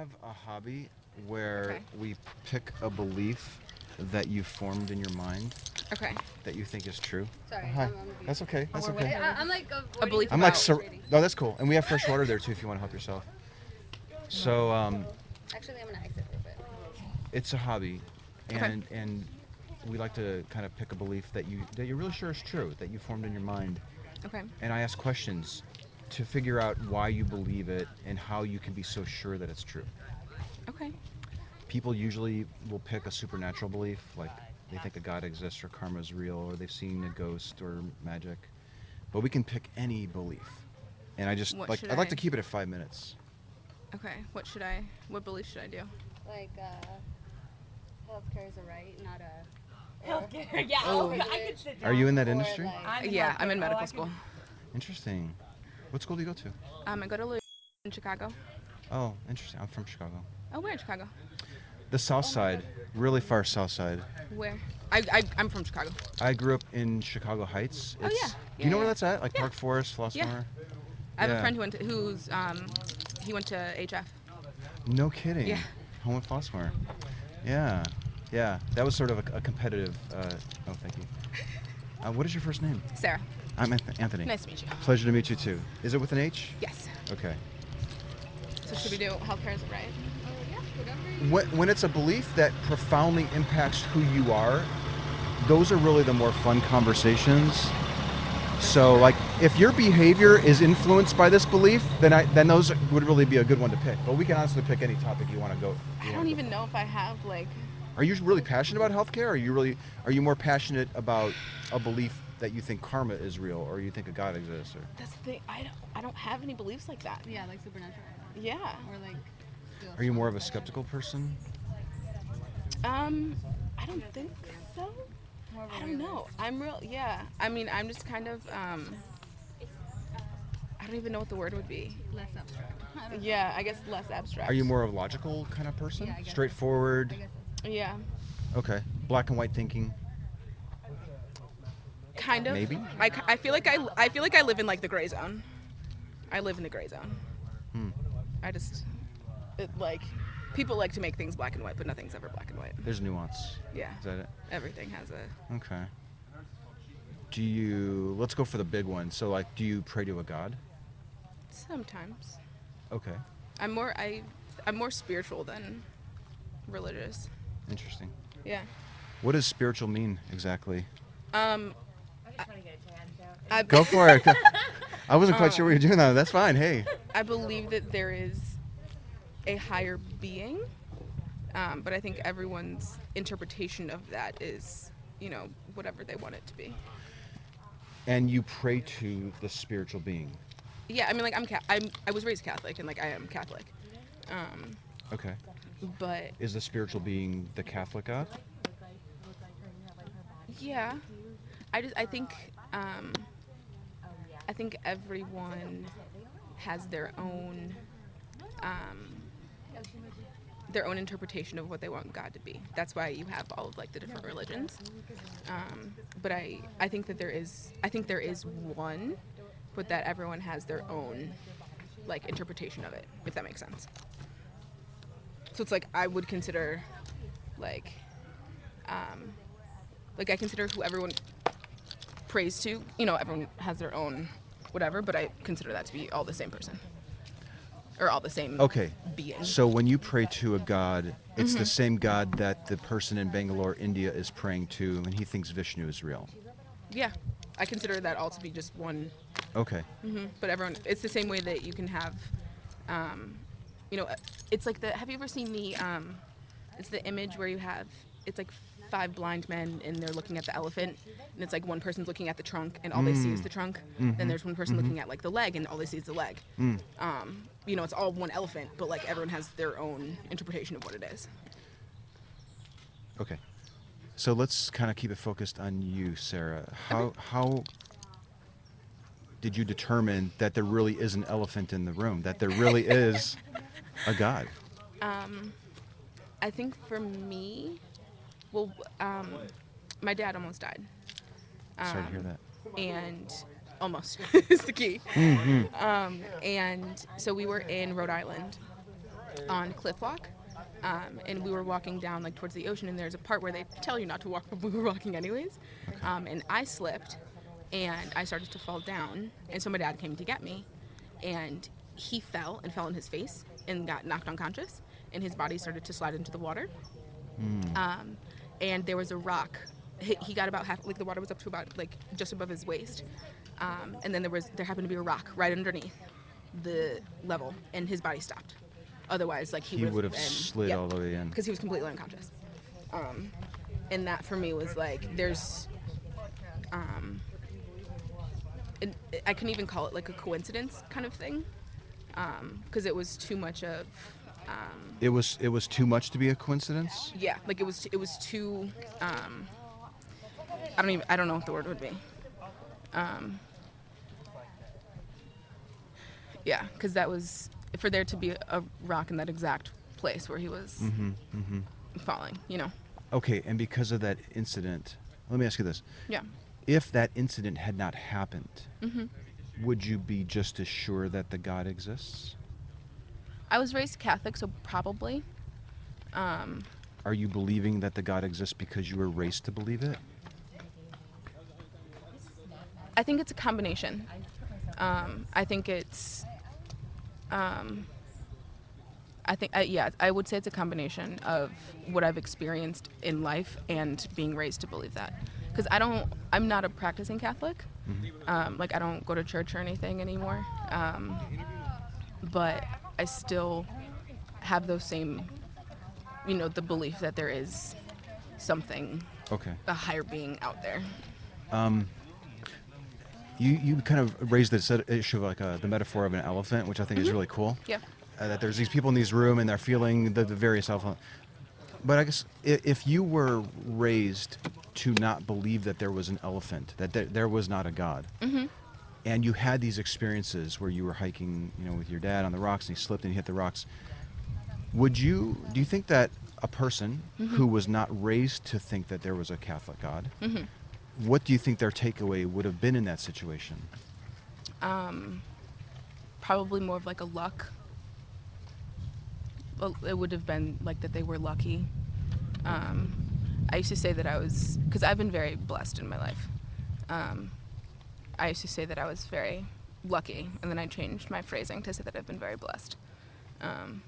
have a hobby where Okay. we pick a belief that you formed in your mind Okay. that you think is true. Sorry, Hi. I'm on the That's okay. That's okay. I, I'm like A belief I'm like, about- sur- no, that's cool. And we have fresh water there too if you want to help yourself. So, um, Actually, I'm gonna exit for a bit. it's a hobby, Okay. and and we like to kind of pick a belief that you that you're really sure is true that you formed in your mind, Okay. and I ask questions to figure out why you believe it and how you can be so sure that it's true. Okay. People usually will pick a supernatural belief, like they think a god exists or karma is real or they've seen a ghost or magic, but we can pick any belief. And I just What like should I'd like I- to keep it at five minutes. Okay. What should I? What belief should I do? Like, uh, healthcare is a right, not a. Healthcare, yeah. Oh. I could sit down. Are you in that or industry? like- I'm in yeah, I'm in healthcare. medical Oh, I school. Interesting. What school do you go to? Um, I go to Louis in Chicago. Oh, interesting. I'm from Chicago. Oh, where in Chicago? The South Side, really far South Side. Where? I, I I'm from Chicago. I grew up in Chicago Heights. Oh, It's, yeah. Do Yeah, you know yeah, where yeah. that's at? Like Yeah. Park Forest, Flossmoor? Yeah. I have Yeah. a friend who went to, who's um he went to HF. No kidding. Yeah. Homewood-Flossmoor. Yeah. Yeah. That was sort of a, a competitive. Uh, oh, thank you. Uh, what is your first name? Sarah. I'm Anth- Anthony. Nice to meet you. Pleasure to meet you too. Is it with an H? Yes. Okay. So should we do healthcare is a right? Oh, yeah, whatever. when, when it's a belief that profoundly impacts who you are, those are really the more fun conversations. So, like, if your behavior is influenced by this belief, then I then those would really be a good one to pick. But we can honestly pick any topic you want to go. I don't even know if I have like. Are you really passionate about healthcare? Or are you really are you more passionate about a belief that you think karma is real, or you think a god exists? Or That's the thing. I don't. I don't have any beliefs like that. Yeah, like supernatural. Yeah. Or like. are you more of a skeptical person? Um, I don't think so. More of a I don't know. I'm real. Yeah. I mean, I'm just kind of. Um, I don't even know what the word would be. Less abstract. I. Yeah, I guess less abstract. Are you more of a logical kind of person? Yeah, I guess. Straightforward. I guess so. Yeah. Okay. Black and white thinking. Kind of. Maybe? I, I feel like I, I feel like I live in like the gray zone. I live in the gray zone. Hmm. I just it, like people like to make things black and white, but nothing's ever black and white. There's nuance. Yeah. Is that it? Everything has a Okay. Do you? Let's go for the big one. So, like, do you pray to a god? sometimes. Okay. I'm more I I'm more spiritual than religious. Interesting. Yeah. What does spiritual mean exactly? Um I just want to get a tan out. I, Go for it. I wasn't quite Um, sure what you're doing. Though. That's fine. Hey. I believe that there is a higher being, um, but I think everyone's interpretation of that is, you know, whatever they want it to be. And you pray to the spiritual being. Yeah, I mean, like I'm, Ca- I'm I was raised Catholic, and like I am Catholic, um, Okay. but Is the spiritual being the Catholic God? yeah, I just I think um, I think everyone has their own um, their own interpretation of what they want God to be. That's why you have all of like the different religions. Um, but I I think that there is I think there is one, but that everyone has their own like interpretation of it, if that makes sense. So it's like I would consider like um, like I consider who everyone prays to. You know, everyone has their own whatever, but I consider that to be all the same person. Or all the same Okay. being. So when you pray to a god, it's Mm-hmm. the same god that the person in Bangalore, India, is praying to, and he thinks Vishnu is real. Yeah. I consider that all to be just one Okay. hmm But everyone, it's the same way that you can have, um, you know, it's like the. Have you ever seen the? Um, it's the image where you have. It's like five blind men and they're looking at the elephant, and it's like one person's looking at the trunk and all they see is the trunk. Then there's one person looking at like the leg and all they see is the leg. Um, you know, it's all one elephant, but like everyone has their own interpretation of what it is. Okay. So let's kind of keep it focused on you, Sarah. How how did you determine that there really is an elephant in the room? That there really is a God? Um, I think for me, well, um, my dad almost died. Sorry to hear Um, that. and almost is the key. Um, and so we were in Rhode Island on Cliff Walk, um, and we were walking down like towards the ocean, and there's a part where they tell you not to walk, but we were walking anyways. Um, and I slipped, and I started to fall down, and so my dad came to get me, and he fell and fell on his face and got knocked unconscious, and his body started to slide into the water um, and there was a rock. He, he got about half, like the water was up to about like just above his waist, um, and then there was there happened to be a rock right underneath the level, and his body stopped. Otherwise, like he, He would have slid yeah, all the way in. because he was completely unconscious. Um, and that for me was like there's, um, I can even call it like a coincidence kind of thing, because it was too much of. Um, It was it was too much to be a coincidence. yeah like it was it was too um i don't even i don't know what the word would be um yeah because that was for there to be a rock in that exact place where he was Mm-hmm. Mm-hmm. falling you know Okay, and because of that incident, let me ask you this: yeah If that incident had not happened, hmm would you be just as sure that the God exists? I was raised catholic so probably um Are you believing that the God exists because you were raised to believe it? i think it's a combination um i think it's um I think, uh, yeah, I would say it's a combination of what I've experienced in life and being raised to believe that. Because I don't, I'm not a practicing Catholic. Um, like, I don't go to church or anything anymore. Um, but I still have those same, you know, the belief that there is something, Okay. a higher being out there. Um, you you kind of raised this issue of like uh, the metaphor of an elephant, which I think is really cool. Yeah. Uh, that there's these people in these room and they're feeling the, the various elephant. But I guess i- if you were raised to not believe that there was an elephant, that there, there was not a god, hmm and you had these experiences where you were hiking, you know, with your dad on the rocks and he slipped and he hit the rocks, would you do you think that a person who was not raised to think that there was a Catholic God, hmm what do you think their takeaway would have been in that situation? Um, probably more of like a luck. Well, it would have been like that they were lucky. Um, I used to say that I was, because I've been very blessed in my life. Um, I used to say that I was very lucky, and then I changed my phrasing to say that I've been very blessed. Um,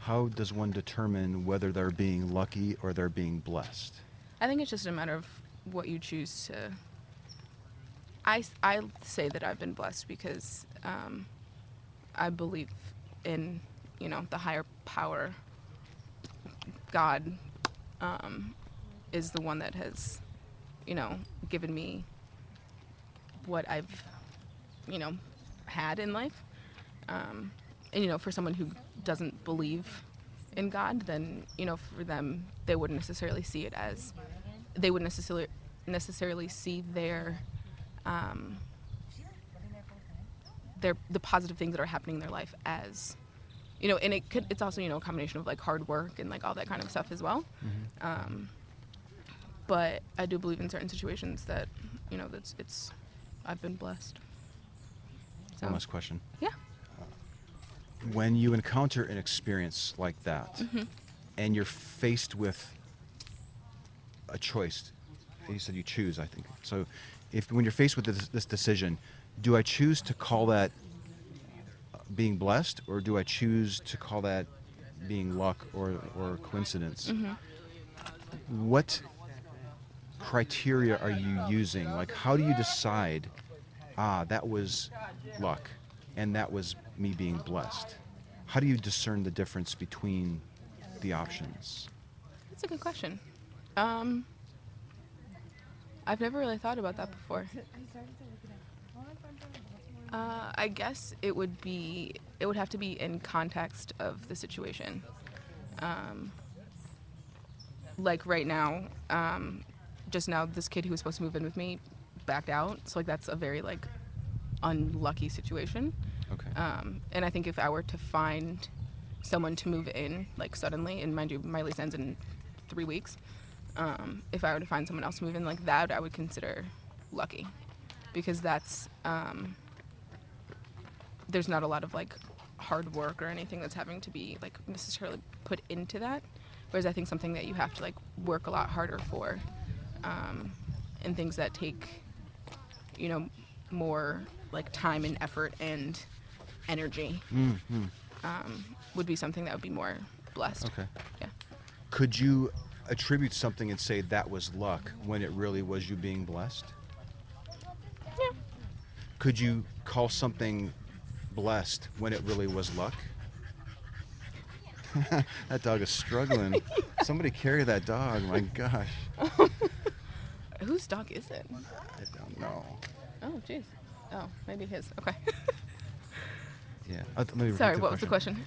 How does one determine whether they're being lucky or they're being blessed? I think it's just a matter of what you choose to. I, I say that I've been blessed because um, I believe in, you know, the higher power. God um, is the one that has, you know, given me what I've, you know, had in life. Um, and, you know, for someone who doesn't believe in God, then, you know, for them, they wouldn't necessarily see it as, they wouldn't necessarily, necessarily see their, um, their, the positive things that are happening in their life as, you know, and it could, it's also, you know, a combination of like hard work and like all that kind of stuff as well. Um, but I do believe in certain situations that, you know, that's, it's, I've been blessed. So, One last question. yeah. When you encounter an experience like that Mm-hmm. and you're faced with a choice, you said you choose, I think. So if when you're faced with this, this decision, do I choose to call that uh, being blessed or do I choose to call that being luck or, or coincidence? Mm-hmm. What criteria are you using? Like, how do you decide, ah, that was luck and that was me being blessed? How do you discern the difference between the options? That's a good question. Um, I've never really thought about that before. Uh, I guess it would be it would have to be in context of the situation. Um, like right now, um, just now, this kid who was supposed to move in with me backed out. So like that's a very like unlucky situation. Okay. Um, and I think if I were to find someone to move in like suddenly, and mind you, my lease ends in three weeks. Um, if I were to find someone else to move in like that, I would consider lucky, because that's um, there's not a lot of like hard work or anything that's having to be like necessarily put into that. Whereas I think something that you have to like work a lot harder for, and things that take, you know, more like time and effort and energy Mm-hmm. um, would be something that would be more blessed. Okay. Yeah. Could you attribute something and say that was luck when it really was you being blessed? Yeah. Could you call something blessed when it really was luck? that dog is struggling. Somebody carry that dog. My gosh. Whose dog is it? I don't know. Oh, jeez. Oh, maybe his. Okay. Yeah. Uh, Sorry, what was the question?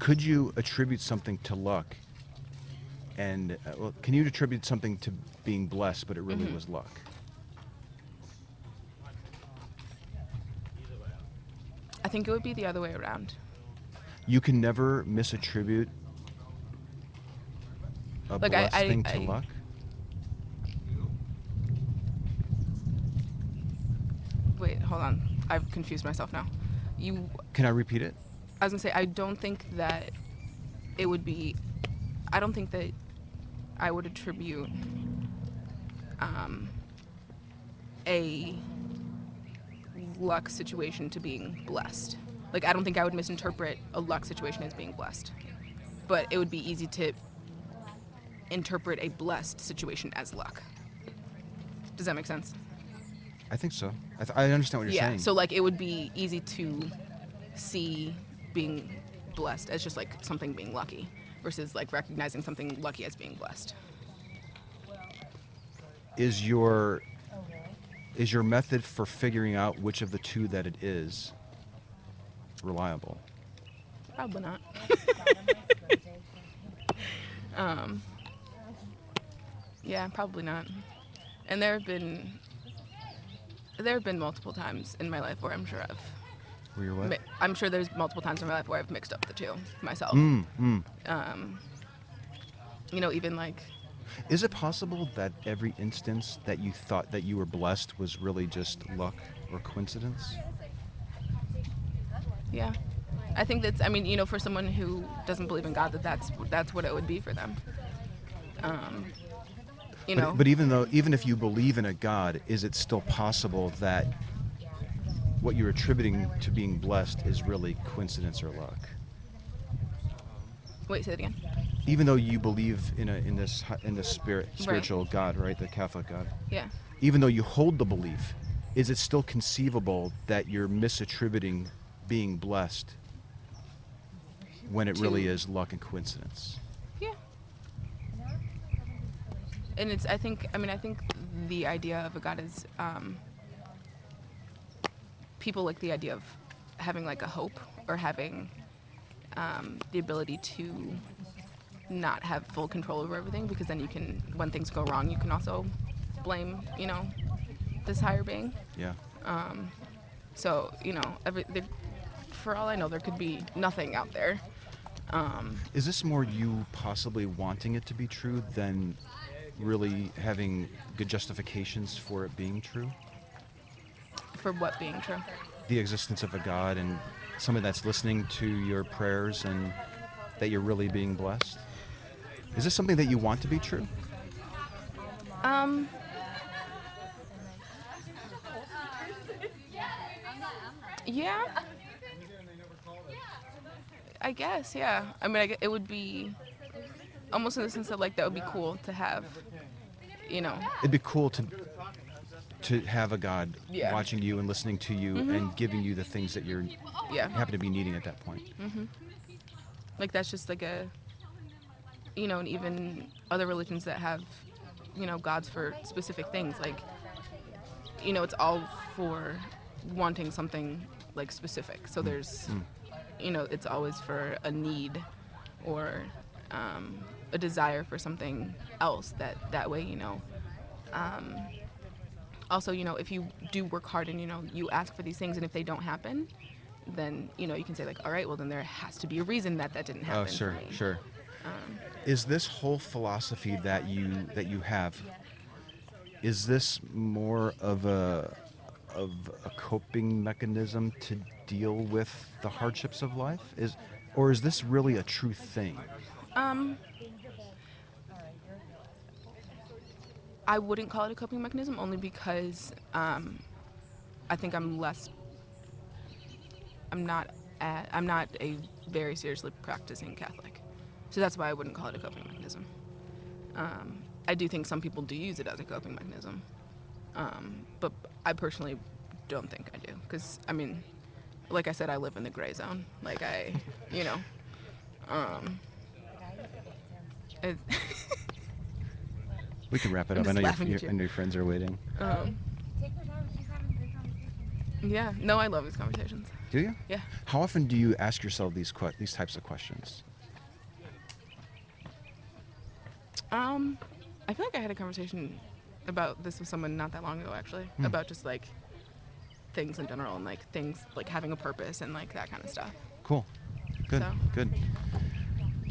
Could you attribute something to luck? And uh, well, can you attribute something to being blessed, but it really Mhm. was luck? I think it would be the other way around. You can never misattribute a Like, I- blessed I- thing to I- luck. Wait, hold on. I've confused myself now. You, Can I repeat it? I was gonna say, I don't think that it would be. I don't think that I would attribute um, a luck situation to being blessed. Like, I don't think I would misinterpret a luck situation as being blessed. But it would be easy to interpret a blessed situation as luck. Does that make sense? I think so. I, th- I understand what you're yeah. saying. So like it would be easy to see being blessed as just like something being lucky versus like recognizing something lucky as being blessed. is your is your method for figuring out which of the two that it is reliable? Probably not. um, yeah, probably not. And there have been there have been multiple times in my life where I'm sure I've Where you're what? I'm sure there's multiple times in my life where I've mixed up the two myself. Mm, mm. Um, you know, even like Is it possible that every instance that you thought that you were blessed was really just luck or coincidence? Yeah, I think that's. I mean, you know, for someone who doesn't believe in God, that that's that's what it would be for them. Um, you but, know, but even though even if you believe in a God, is it still possible that what you're attributing to being blessed is really coincidence or luck? wait, say it again. Even though you believe in a in this hi- in this spirit spiritual God, right, the Catholic God. Yeah, even though you hold the belief, is it still conceivable that you're misattributing being blessed when it really is luck and coincidence? yeah. And it's. I think. I mean, I think the idea of a God is. Um, people like the idea of having like a hope or having um, the ability to not have full control over everything because then you can when things go wrong you can also blame you know this higher being Yeah. Um so you know, every there, for all I know, there could be nothing out there. Um, Is this more you possibly wanting it to be true than really having good justifications for it being true? for what being true? The existence of a God and somebody that's listening to your prayers and that you're really being blessed? Is this something that you want to be true? Um, yeah. I guess, yeah. I mean, I it would be almost in the sense that like that would be cool to have, you know. It'd be cool to to have a God Yeah. watching you and listening to you mm-hmm. and giving you the things that you're Yeah. happen to be needing at that point. Mm-hmm. Like that's just like a, you know, and even other religions that have, you know, gods for specific things. Like, you know, it's all for wanting something like specific. So mm. there's, mm. you know, it's always for a need, or, um, a desire for something else that that way you know um, also you know if you do work hard and you know you ask for these things and if they don't happen then you know you can say like all right well then there has to be a reason that that didn't happen Oh, for sure, me. sure. Um, Is this whole philosophy that you that you have? Is this more of a of a coping mechanism to deal with the hardships of life? Is or is this really a true thing? Um, I wouldn't call it a coping mechanism only because um, I think I'm less. I'm not. At, I'm not a very seriously practicing Catholic, so that's why I wouldn't call it a coping mechanism. Um, I do think some people do use it as a coping mechanism, um, but I personally don't think I do because I mean, like I said, I live in the gray zone. Like I, you know, um, it, We can wrap it I'm up. I know, your, laughing your, you. I know your friends are waiting. um, Take her time. She's having good conversation. yeah, no, I love these conversations. Do you? Yeah. How often do you ask yourself these que- these types of questions? Um, I feel like I had a conversation about this with someone not that long ago, actually, Hmm. about just like things in general and like things like having a purpose and like that kind of stuff. Cool. Good. So- Good.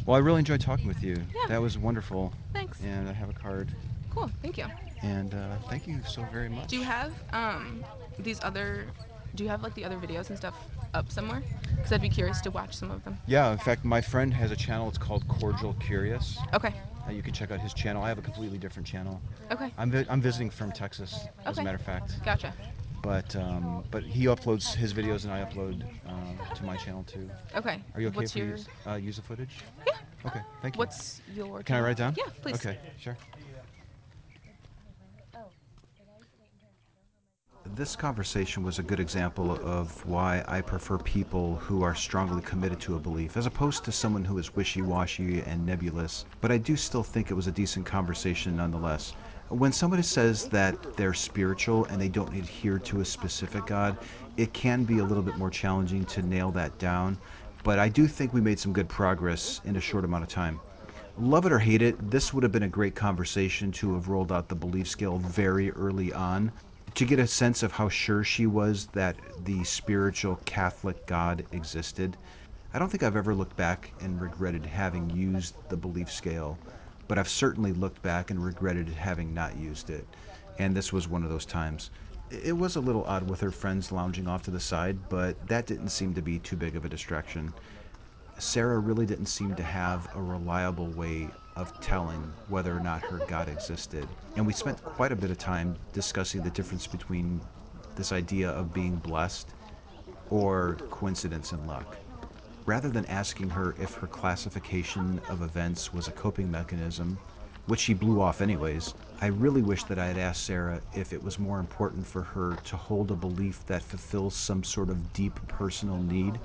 Well, I really enjoyed talking with you. Yeah. That was wonderful. Thanks. And I have a card. Cool. Thank you. And uh, thank you so very much. Do you have um these other? Do you have like the other videos and stuff up somewhere? Because I'd be curious to watch some of them. Yeah, in fact, my friend has a channel. It's called Cordial Curious. Okay. Uh, you can check out his channel. I have a completely different channel. Okay. I'm, vi- I'm visiting from Texas, as a matter of fact. Gotcha. But um, but he uploads his videos and I upload uh, to my channel too. Okay. Are you okay What's if we your? use, uh, use the footage? Yeah. Okay, thank you. What's your? Can I write it down? Yeah, please. Okay, sure. This conversation was a good example of why I prefer people who are strongly committed to a belief, as opposed to someone who is wishy washy and nebulous. But I do still think it was a decent conversation nonetheless. When somebody says that they're spiritual and they don't adhere to a specific God, it can be a little bit more challenging to nail that down. But I do think we made some good progress in a short amount of time. Love it or hate it, this would have been a great conversation to have rolled out the belief scale very early on to get a sense of how sure she was that the spiritual Catholic God existed. I don't think I've ever looked back and regretted having used the belief scale, but I've certainly looked back and regretted having not used it. And this was one of those times. It was a little odd with her friends lounging off to the side, but that didn't seem to be too big of a distraction. Sarah really didn't seem to have a reliable way of telling whether or not her God existed. And we spent quite a bit of time discussing the difference between this idea of being blessed or coincidence and luck. Rather than asking her if her classification of events was a coping mechanism, which she blew off anyways, I really wish that I had asked Sarah if it was more important for her to hold a belief that fulfills some sort of deep personal need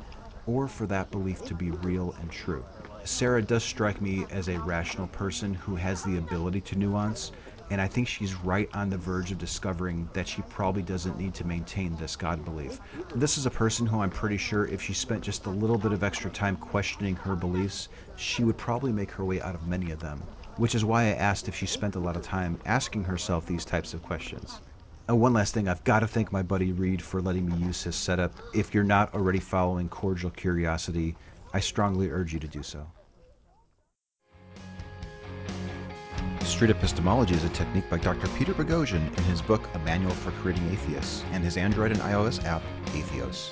or for that belief to be real and true. Sarah does strike me as a rational person who has the ability to nuance, and I think she's right on the verge of discovering that she probably doesn't need to maintain this God belief. This is a person who I'm pretty sure if she spent just a little bit of extra time questioning her beliefs, she would probably make her way out of many of them, which is why I asked if she spent a lot of time asking herself these types of questions. And one last thing, I've got to thank my buddy Reid for letting me use his setup. If you're not already following Cordial Curiosity, I strongly urge you to do so. Street epistemology is a technique by Dr. Peter Boghossian in his book A Manual for Creating Atheists and his Android and iOS app, Atheos.